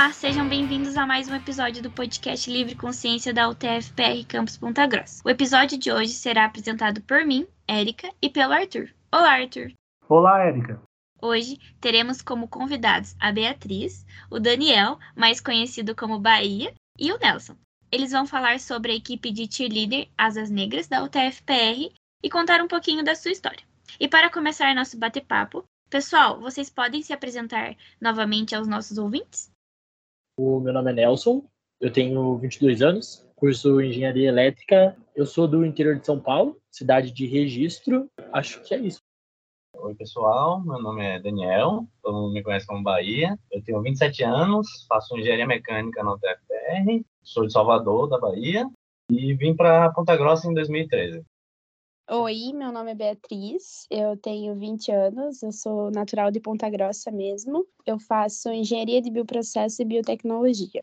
Olá, sejam bem-vindos a mais um episódio do podcast Livre Consciência da UTF-PR Campus Ponta Grossa. O episódio de hoje será apresentado por mim, Érica, e pelo Arthur. Olá, Arthur. Olá, Érica. Hoje teremos como convidados a Beatriz, o Daniel, mais conhecido como Bahia, e o Nelson. Eles vão falar sobre a equipe de cheerleader Asas Negras da UTF-PR e contar um pouquinho da sua história. E para começar nosso bate-papo, pessoal, vocês podem se apresentar novamente aos nossos ouvintes? O meu nome é Nelson, eu tenho 22 anos, curso Engenharia Elétrica. Eu sou do interior de São Paulo, cidade de Registro. Acho que é isso. Oi, pessoal. Meu nome é Daniel, todo mundo me conhece como Bahia. Eu tenho 27 anos, faço engenharia mecânica na UTFPR, sou de Salvador, da Bahia, e vim para Ponta Grossa em 2013. Oi, meu nome é Beatriz, eu tenho 20 anos, eu sou natural de Ponta Grossa mesmo. Eu faço engenharia de bioprocesso e biotecnologia.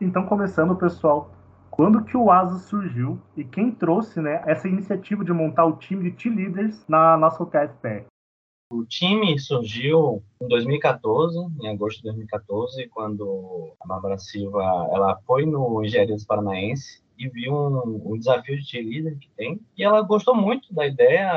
Então, começando, pessoal, quando que o ASA surgiu e quem trouxe né, essa iniciativa de montar o time de T-Leaders na nossa UTFPR? O time surgiu em 2014, em agosto de 2014, quando a Bárbara Silva ela foi no Engenharia dos Paranaense e viu um, um desafio de cheerleader que tem. E ela gostou muito da ideia,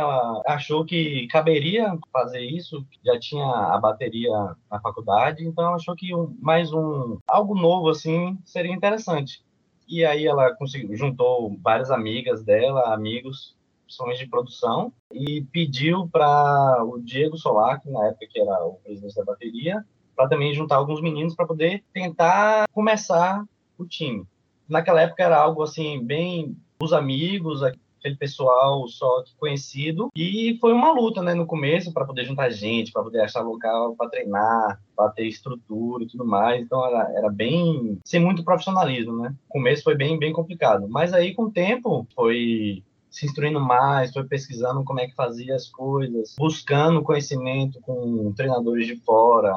achou que caberia fazer isso, já tinha a bateria na faculdade, então achou que um, mais um algo novo assim seria interessante. E aí ela conseguiu, juntou várias amigas dela, amigos, principalmente de produção, e pediu para o Diego Solar, que na época que era o presidente da bateria, para também juntar alguns meninos para poder tentar começar o time naquela época era algo assim, bem os amigos, aquele pessoal só conhecido. E foi uma luta, né, no começo, para poder juntar gente, para poder achar local para treinar, para ter estrutura e tudo mais. Então era, era bem. sem muito profissionalismo, né? O começo foi bem, bem complicado. Mas aí, com o tempo, foi se instruindo mais, foi pesquisando como é que fazia as coisas, buscando conhecimento com treinadores de fora,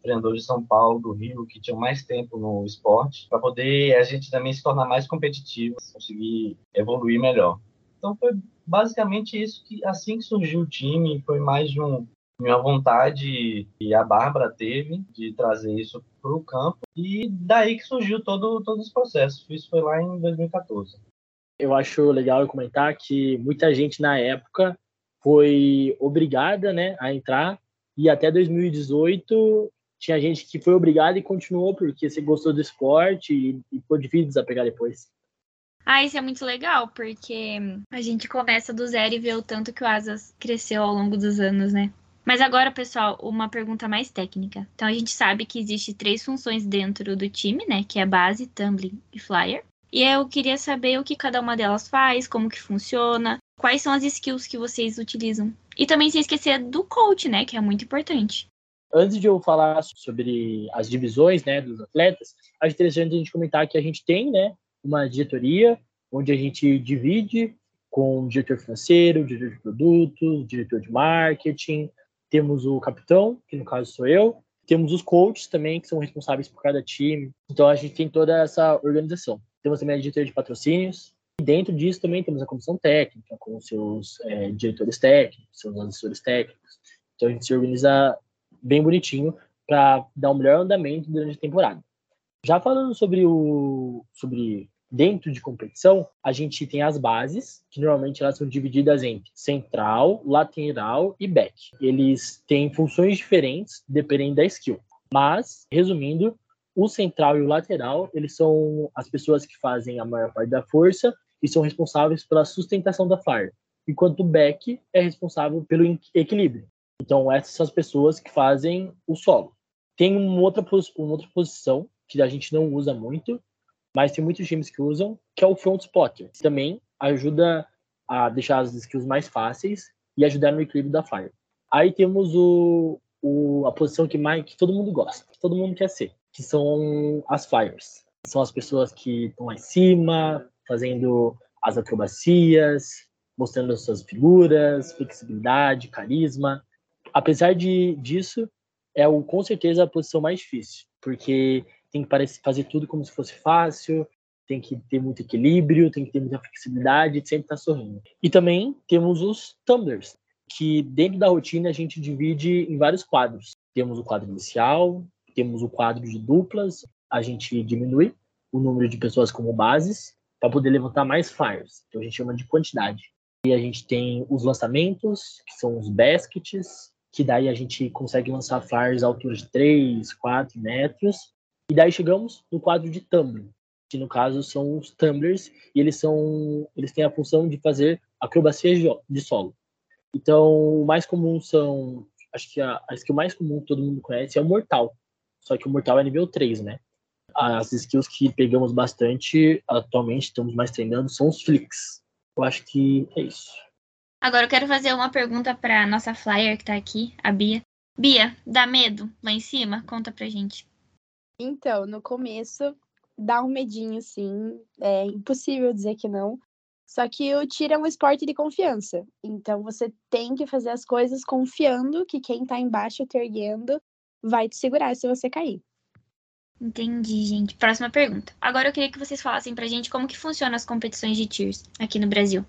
treinadores de São Paulo, do Rio, que tinham mais tempo no esporte, para poder a gente também se tornar mais competitivo, conseguir evoluir melhor. Então foi basicamente isso que assim que surgiu o time, foi mais de um uma vontade que a Bárbara teve de trazer isso para o campo e daí que surgiu todo todo esse processo. Isso foi lá em 2014. Eu acho legal comentar que muita gente na época foi obrigada, né, a entrar e até 2018 tinha gente que foi obrigada e continuou porque você gostou do esporte e, e foi difícil desapegar depois. Ah, isso é muito legal, porque a gente começa do zero e vê o tanto que o Asas cresceu ao longo dos anos, né? Mas agora, pessoal, uma pergunta mais técnica. Então a gente sabe que existe três funções dentro do time, né? Que é base, tumbling e flyer. E eu queria saber o que cada uma delas faz, como que funciona, quais são as skills que vocês utilizam. E também sem esquecer do coach, né? Que é muito importante. Antes de eu falar sobre as divisões né, dos atletas, acho interessante a gente comentar que a gente tem né, uma diretoria onde a gente divide com o diretor financeiro, diretor de produtos, diretor de marketing, temos o capitão, que no caso sou eu, temos os coaches também, que são responsáveis por cada time. Então a gente tem toda essa organização. Temos também a diretoria de patrocínios. E dentro disso também temos a comissão técnica, com seus é, diretores técnicos, seus assessores técnicos. Então a gente se organiza bem bonitinho para dar um melhor andamento durante a temporada. Já falando sobre o sobre dentro de competição, a gente tem as bases, que normalmente elas são divididas entre central, lateral e back. Eles têm funções diferentes dependendo da skill. Mas, resumindo, o central e o lateral, eles são as pessoas que fazem a maior parte da força e são responsáveis pela sustentação da fire, enquanto o back é responsável pelo equilíbrio. Então, essas são as pessoas que fazem o solo. Tem uma outra, uma outra posição que a gente não usa muito, mas tem muitos times que usam, que é o front spotter. Também ajuda a deixar as skills mais fáceis e ajudar no equilíbrio da fire. Aí temos o, o, a posição que mais que todo mundo gosta, que todo mundo quer ser, que são as fires. São as pessoas que estão lá em cima, fazendo as acrobacias, mostrando as suas figuras, flexibilidade, carisma apesar de disso, é o, com certeza a posição mais difícil, porque tem que parecer, fazer tudo como se fosse fácil, tem que ter muito equilíbrio, tem que ter muita flexibilidade, sempre estar tá sorrindo. E também temos os tumblers, que dentro da rotina a gente divide em vários quadros. Temos o quadro inicial, temos o quadro de duplas, a gente diminui o número de pessoas como bases para poder levantar mais fires. Então a gente chama de quantidade. E a gente tem os lançamentos, que são os baskets, que daí a gente consegue lançar fires à altura de 3, 4 metros. E daí chegamos no quadro de tumbling, que no caso são os tumblers, e eles são eles têm a função de fazer acrobacia de solo. Então, o mais comum são, acho que a, a skill mais comum que todo mundo conhece é o mortal. Só que o mortal é nível 3, né? As skills que pegamos bastante, atualmente estamos mais treinando, são os flicks. Eu acho que é isso. Agora eu quero fazer uma pergunta para nossa flyer que tá aqui, a Bia. Bia, dá medo lá em cima? Conta pra gente. Então, no começo dá um medinho, sim. É impossível dizer que não. Só que o tiro é um esporte de confiança. Então você tem que fazer as coisas confiando que quem tá embaixo te erguendo vai te segurar se você cair. Entendi, gente. Próxima pergunta. Agora eu queria que vocês falassem pra gente como que funcionam as competições de tiers aqui no Brasil.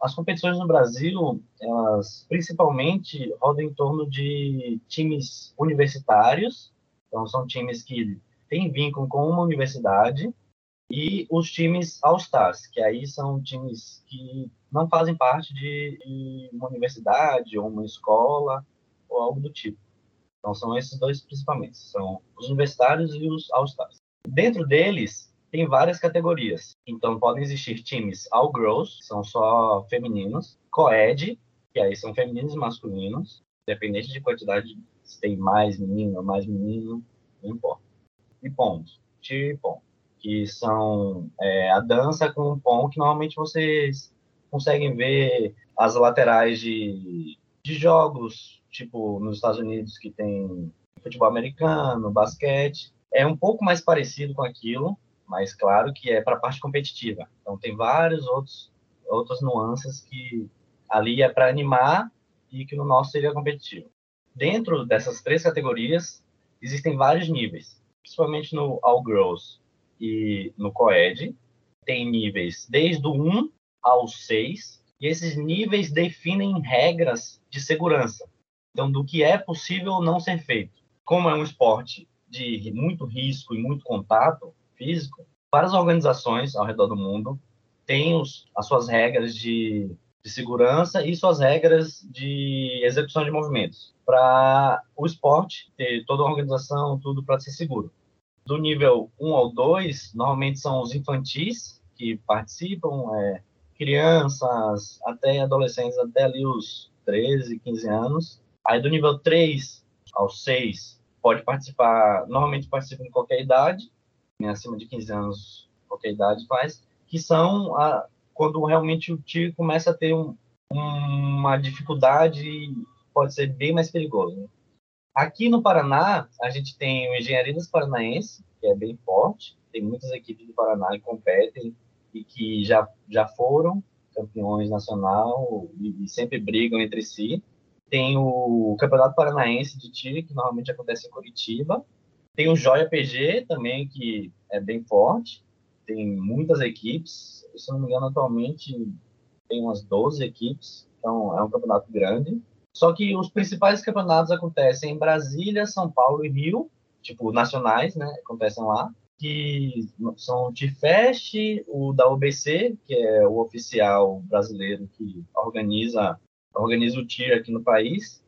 As competições no Brasil, elas principalmente rodam em torno de times universitários. Então, são times que têm vínculo com uma universidade. E os times All-Stars, que aí são times que não fazem parte de uma universidade ou uma escola ou algo do tipo. Então são esses dois principalmente, são os universitários e os All-Stars. Dentro deles tem várias categorias. Então podem existir times All Girls, são só femininos, Coed, que aí são femininos e masculinos, independente de quantidade, se tem mais menino ou mais menino, não importa. E e Pom, que são é, a dança com o Pom, que normalmente vocês conseguem ver as laterais de, de jogos tipo nos Estados Unidos que tem futebol americano, basquete, é um pouco mais parecido com aquilo, mas claro que é para a parte competitiva. Então tem vários outros outras nuances que ali é para animar e que no nosso seria competitivo. Dentro dessas três categorias existem vários níveis, principalmente no All Girls e no Coed, tem níveis desde o 1 ao 6, e esses níveis definem regras de segurança. Então, do que é possível não ser feito. Como é um esporte de muito risco e muito contato físico, várias organizações ao redor do mundo têm os, as suas regras de, de segurança e suas regras de execução de movimentos para o esporte ter toda a organização, tudo para ser seguro. Do nível 1 ao 2, normalmente são os infantis que participam, é, crianças até adolescentes, até ali os 13, 15 anos, Aí do nível 3 ao 6 pode participar, normalmente participa em qualquer idade, acima de 15 anos, qualquer idade faz, que são a, quando realmente o tiro começa a ter um, uma dificuldade pode ser bem mais perigoso. Né? Aqui no Paraná, a gente tem o Engenharia das Paranaense, que é bem forte, tem muitas equipes do Paraná que competem e que já, já foram campeões nacional e, e sempre brigam entre si. Tem o Campeonato Paranaense de Tiro, que normalmente acontece em Curitiba. Tem o Joia PG também, que é bem forte. Tem muitas equipes. Se não me engano, atualmente tem umas 12 equipes. Então, é um campeonato grande. Só que os principais campeonatos acontecem em Brasília, São Paulo e Rio, tipo, nacionais, né? Acontecem lá. Que são o TIFEST, o da UBC, que é o oficial brasileiro que organiza organiza o TIR aqui no país.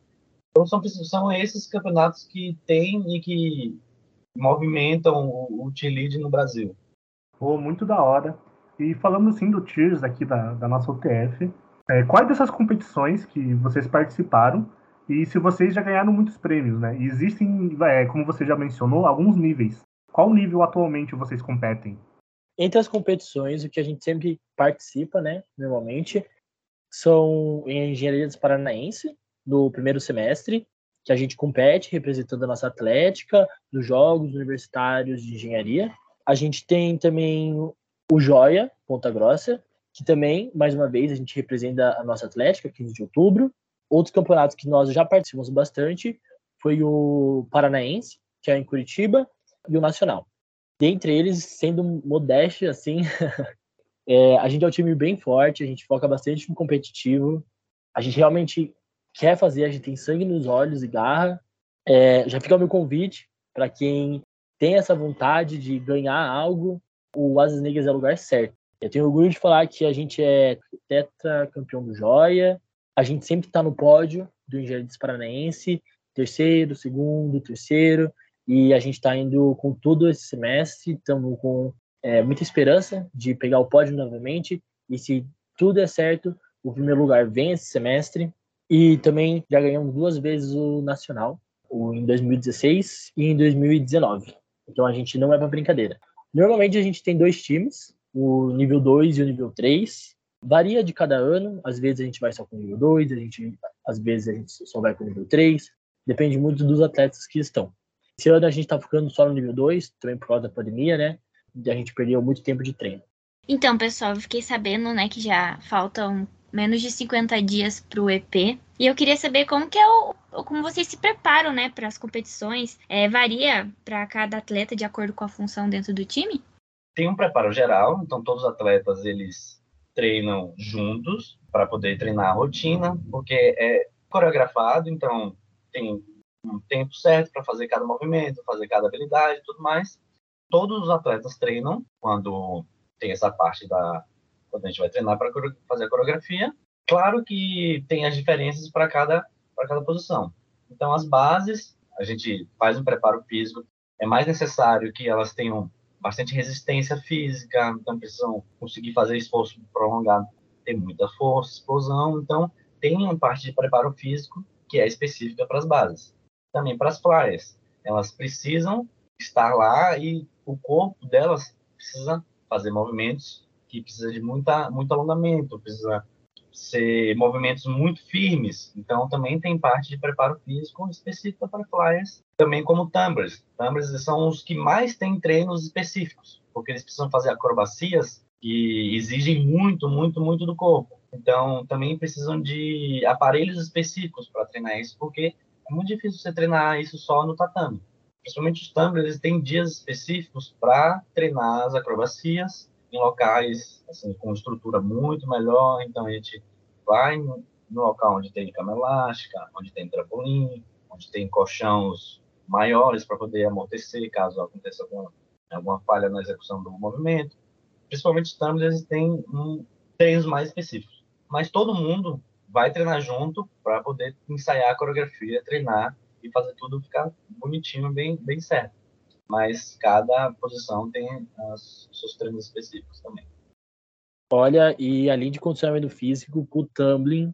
Então são, são esses campeonatos que tem e que movimentam o, o T-Lead no Brasil. Pô, muito da hora. E falando assim do Tiers aqui da, da nossa UTF, é, quais dessas competições que vocês participaram e se vocês já ganharam muitos prêmios, né? E existem, é, como você já mencionou, alguns níveis. Qual nível atualmente vocês competem? Entre as competições, o que a gente sempre participa, né, normalmente, são em Engenharia dos Paranaense, no primeiro semestre, que a gente compete representando a nossa atlética nos Jogos Universitários de Engenharia. A gente tem também o Joia, Ponta Grossa, que também, mais uma vez, a gente representa a nossa atlética, 15 de outubro. Outros campeonatos que nós já participamos bastante foi o Paranaense, que é em Curitiba, e o Nacional. Dentre eles, sendo modesto, assim, É, a gente é um time bem forte, a gente foca bastante no competitivo. A gente realmente quer fazer, a gente tem sangue nos olhos e garra. É, já fica o meu convite para quem tem essa vontade de ganhar algo, o Asas Negras é o lugar certo. Eu tenho orgulho de falar que a gente é tetracampeão do Joia, a gente sempre está no pódio do Engenharia Paranaense, terceiro, segundo, terceiro, e a gente está indo com tudo esse semestre, estamos com é, muita esperança de pegar o pódio novamente, e se tudo der certo, o primeiro lugar vem esse semestre, e também já ganhamos duas vezes o Nacional, em 2016 e em 2019. Então a gente não é para brincadeira. Normalmente a gente tem dois times, o nível 2 e o nível 3. Varia de cada ano, às vezes a gente vai só com o nível 2, a gente, às vezes a gente só vai com o nível 3. Depende muito dos atletas que estão. Esse ano a gente está ficando só no nível 2, também por causa da pandemia, né? E a gente perdeu muito tempo de treino. Então, pessoal, eu fiquei sabendo, né, que já faltam menos de 50 dias para o EP. E eu queria saber como que é o, como vocês se preparam, né, para as competições. É, varia para cada atleta de acordo com a função dentro do time? Tem um preparo geral, então todos os atletas eles treinam juntos para poder treinar a rotina, porque é coreografado, então tem um tempo certo para fazer cada movimento, fazer cada habilidade tudo mais. Todos os atletas treinam quando tem essa parte da quando a gente vai treinar para fazer a coreografia. Claro que tem as diferenças para cada para cada posição. Então as bases a gente faz um preparo físico. É mais necessário que elas tenham bastante resistência física, então precisam conseguir fazer esforço prolongado, ter muita força, explosão. Então tem uma parte de preparo físico que é específica para as bases. Também para as flyers, elas precisam estar lá e o corpo delas precisa fazer movimentos que precisa de muita, muito alongamento, precisa ser movimentos muito firmes. Então, também tem parte de preparo físico específico para flyers, também como tumblers. Tumblers são os que mais têm treinos específicos, porque eles precisam fazer acrobacias que exigem muito, muito, muito do corpo. Então, também precisam de aparelhos específicos para treinar isso, porque é muito difícil você treinar isso só no tatame. Principalmente os tumblers, eles têm dias específicos para treinar as acrobacias em locais assim, com estrutura muito melhor. Então a gente vai no, local onde tem cama elástica, onde tem trampolim, onde tem colchões maiores para poder amortecer caso aconteça alguma, alguma falha na execução do movimento. Principalmente os tumblers têm um, treinos mais específicos. Mas todo mundo vai treinar junto para poder ensaiar a coreografia, treinar e fazer tudo ficar bonitinho, bem, bem certo mas cada posição tem os seus treinos específicos também. Olha, e além de condicionamento físico, o tumbling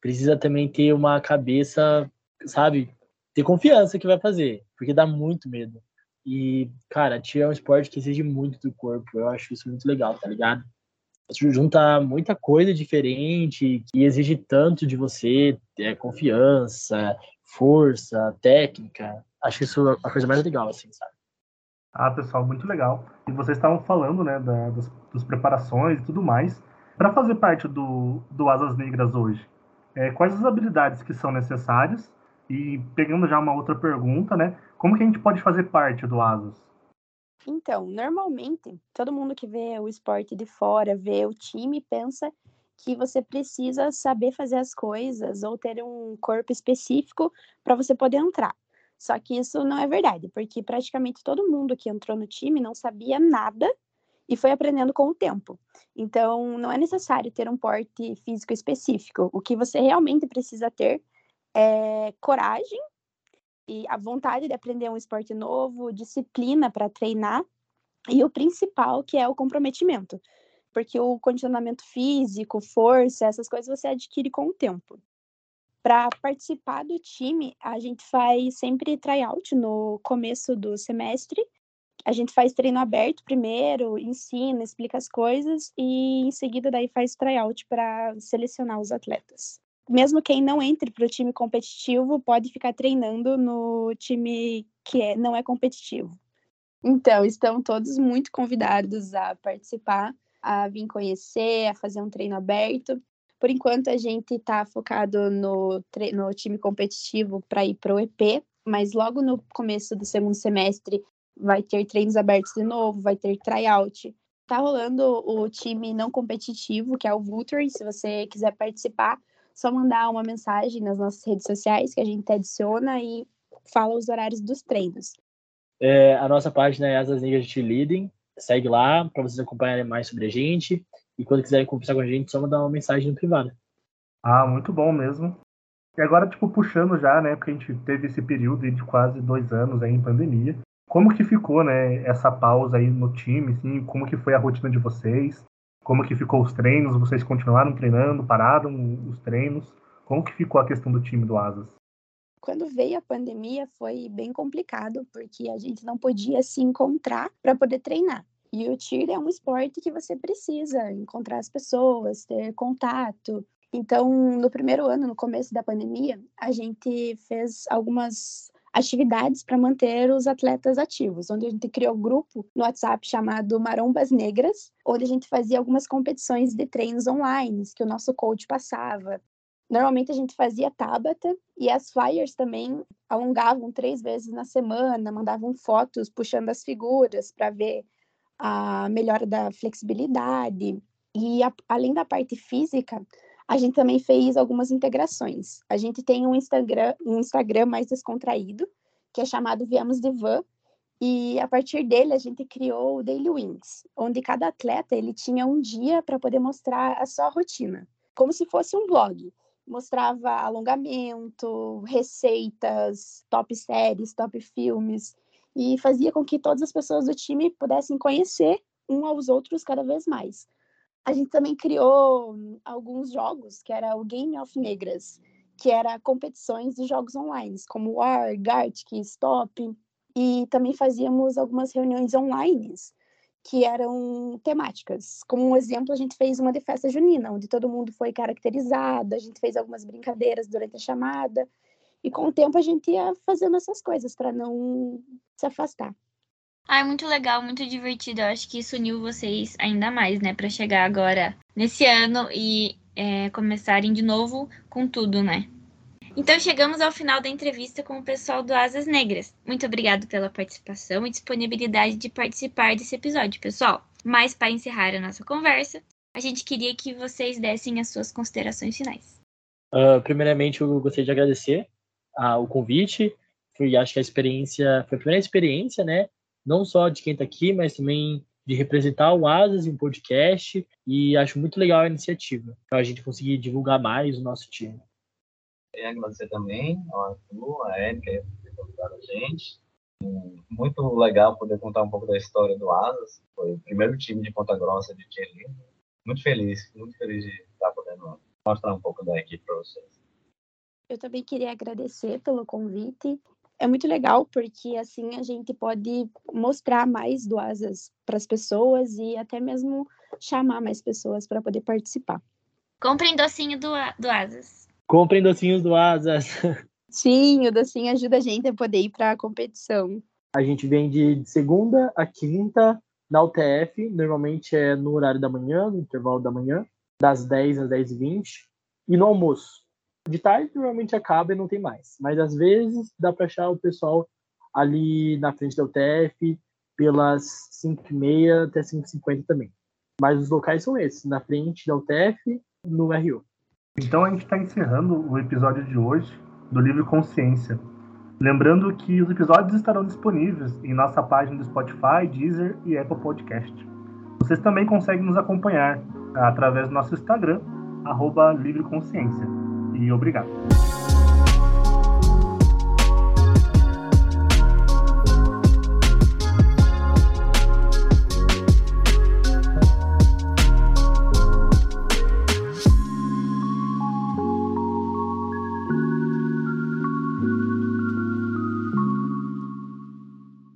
precisa também ter uma cabeça, sabe, ter confiança que vai fazer, porque dá muito medo. E, cara, tiro é um esporte que exige muito do corpo, eu acho isso muito legal, tá ligado? junta muita coisa diferente que exige tanto de você, é, confiança, força, técnica. Acho isso a coisa mais legal, assim, sabe? Ah, pessoal, muito legal. E vocês estavam falando, né, da, das, das, preparações e tudo mais. Para fazer parte do, do Asas Negras hoje, é, quais as habilidades que são necessárias? E pegando já uma outra pergunta, né, como que a gente pode fazer parte do Asas? Então, normalmente, todo mundo que vê o esporte de fora, vê o time, pensa que você precisa saber fazer as coisas ou ter um corpo específico para você poder entrar. Só que isso não é verdade, porque praticamente todo mundo que entrou no time não sabia nada e foi aprendendo com o tempo. Então, não é necessário ter um porte físico específico. O que você realmente precisa ter é coragem e a vontade de aprender um esporte novo, disciplina para treinar e o principal, que é o comprometimento. Porque o condicionamento físico, força, essas coisas você adquire com o tempo. Para participar do time, a gente faz sempre tryout no começo do semestre. A gente faz treino aberto primeiro, ensina, explica as coisas e em seguida daí faz tryout para selecionar os atletas. Mesmo quem não entre para o time competitivo pode ficar treinando no time que é, não é competitivo. Então, estão todos muito convidados a participar, a vir conhecer, a fazer um treino aberto. Por enquanto, a gente está focado no, no time competitivo para ir para o EP, mas logo no começo do segundo semestre vai ter treinos abertos de novo, vai ter tryout. Tá rolando o time não competitivo, que é o Vulture. Se você quiser participar, só mandar uma mensagem nas nossas redes sociais que a gente adiciona e fala os horários dos treinos. É, a nossa página é Asas Negras de Leading. Segue lá para vocês acompanharem mais sobre a gente. E quando quiserem conversar com a gente, só mandar uma mensagem no privado. Ah, muito bom mesmo. E agora, tipo, puxando já, né? Porque a gente teve esse período de quase dois anos aí em pandemia. Como que ficou, né, essa pausa aí no time, assim? Como que foi a rotina de vocês? Como que ficou os treinos? Vocês continuaram treinando? Pararam os treinos? Como que ficou a questão do time do Asas? Quando veio a pandemia foi bem complicado, porque a gente não podia se encontrar para poder treinar. E o tiro é um esporte que você precisa encontrar as pessoas, ter contato. Então, no primeiro ano, no começo da pandemia, a gente fez algumas atividades para manter os atletas ativos, onde a gente criou um grupo no WhatsApp chamado Marombas Negras, onde a gente fazia algumas competições de treinos online que o nosso coach passava. Normalmente a gente fazia Tabata e as flyers também alongavam três vezes na semana, mandavam fotos puxando as figuras para ver a melhora da flexibilidade. E a, além da parte física, a gente também fez algumas integrações. A gente tem um Instagram, um Instagram mais descontraído, que é chamado Viemos de Van, e a partir dele a gente criou o Daily Wins, onde cada atleta ele tinha um dia para poder mostrar a sua rotina, como se fosse um blog. Mostrava alongamento, receitas, top séries, top filmes, e fazia com que todas as pessoas do time pudessem conhecer um aos outros cada vez mais. A gente também criou alguns jogos, que era o Game of Negras, que era competições de jogos online, como War, Gartic, Stop, e também fazíamos algumas reuniões online que eram temáticas. Como um exemplo, a gente fez uma de festa junina, onde todo mundo foi caracterizado, a gente fez algumas brincadeiras durante a chamada, e com o tempo a gente ia fazendo essas coisas para não se afastar. Ah, é muito legal, muito divertido. Eu acho que isso uniu vocês ainda mais, né? Para chegar agora nesse ano e é, começarem de novo com tudo, né? Então chegamos ao final da entrevista com o pessoal do Asas Negras. Muito obrigado pela participação e disponibilidade de participar desse episódio, pessoal. Mas para encerrar a nossa conversa, a gente queria que vocês dessem as suas considerações finais. Uh, primeiramente, eu gostaria de agradecer uh, o convite. Foi, acho que a experiência foi a primeira experiência, né, não só de quem está aqui, mas também de representar o Asas em um podcast e acho muito legal a iniciativa para a gente conseguir divulgar mais o nosso time. Queria agradecer também ao Arthur, a Érica, por ter convidado a gente. Muito legal poder contar um pouco da história do Asas. Foi o primeiro time de Ponta Grossa de cheerleading. Muito feliz, muito feliz de estar podendo mostrar um pouco da equipe para vocês. Eu também queria agradecer pelo convite é muito legal porque assim a gente pode mostrar mais do Asas para as pessoas e até mesmo chamar mais pessoas para poder participar. Comprem docinho do, do Asas. Comprem docinhos do Asas. Sim, o docinho ajuda a gente a poder ir para a competição. A gente vende de segunda a quinta na UTF, normalmente é no horário da manhã, no intervalo da manhã, das 10 às 10h20, e no almoço. De tarde normalmente acaba e não tem mais. Mas às vezes dá para achar o pessoal ali na frente da UTF pelas 5h30 até 5h50 também. Mas os locais são esses, na frente da UTF, no RU. Então a gente está encerrando o episódio de hoje do livro Consciência. Lembrando que os episódios estarão disponíveis em nossa página do Spotify, Deezer e Apple Podcast. Vocês também conseguem nos acompanhar através do nosso Instagram, arroba Livre Consciência e obrigado.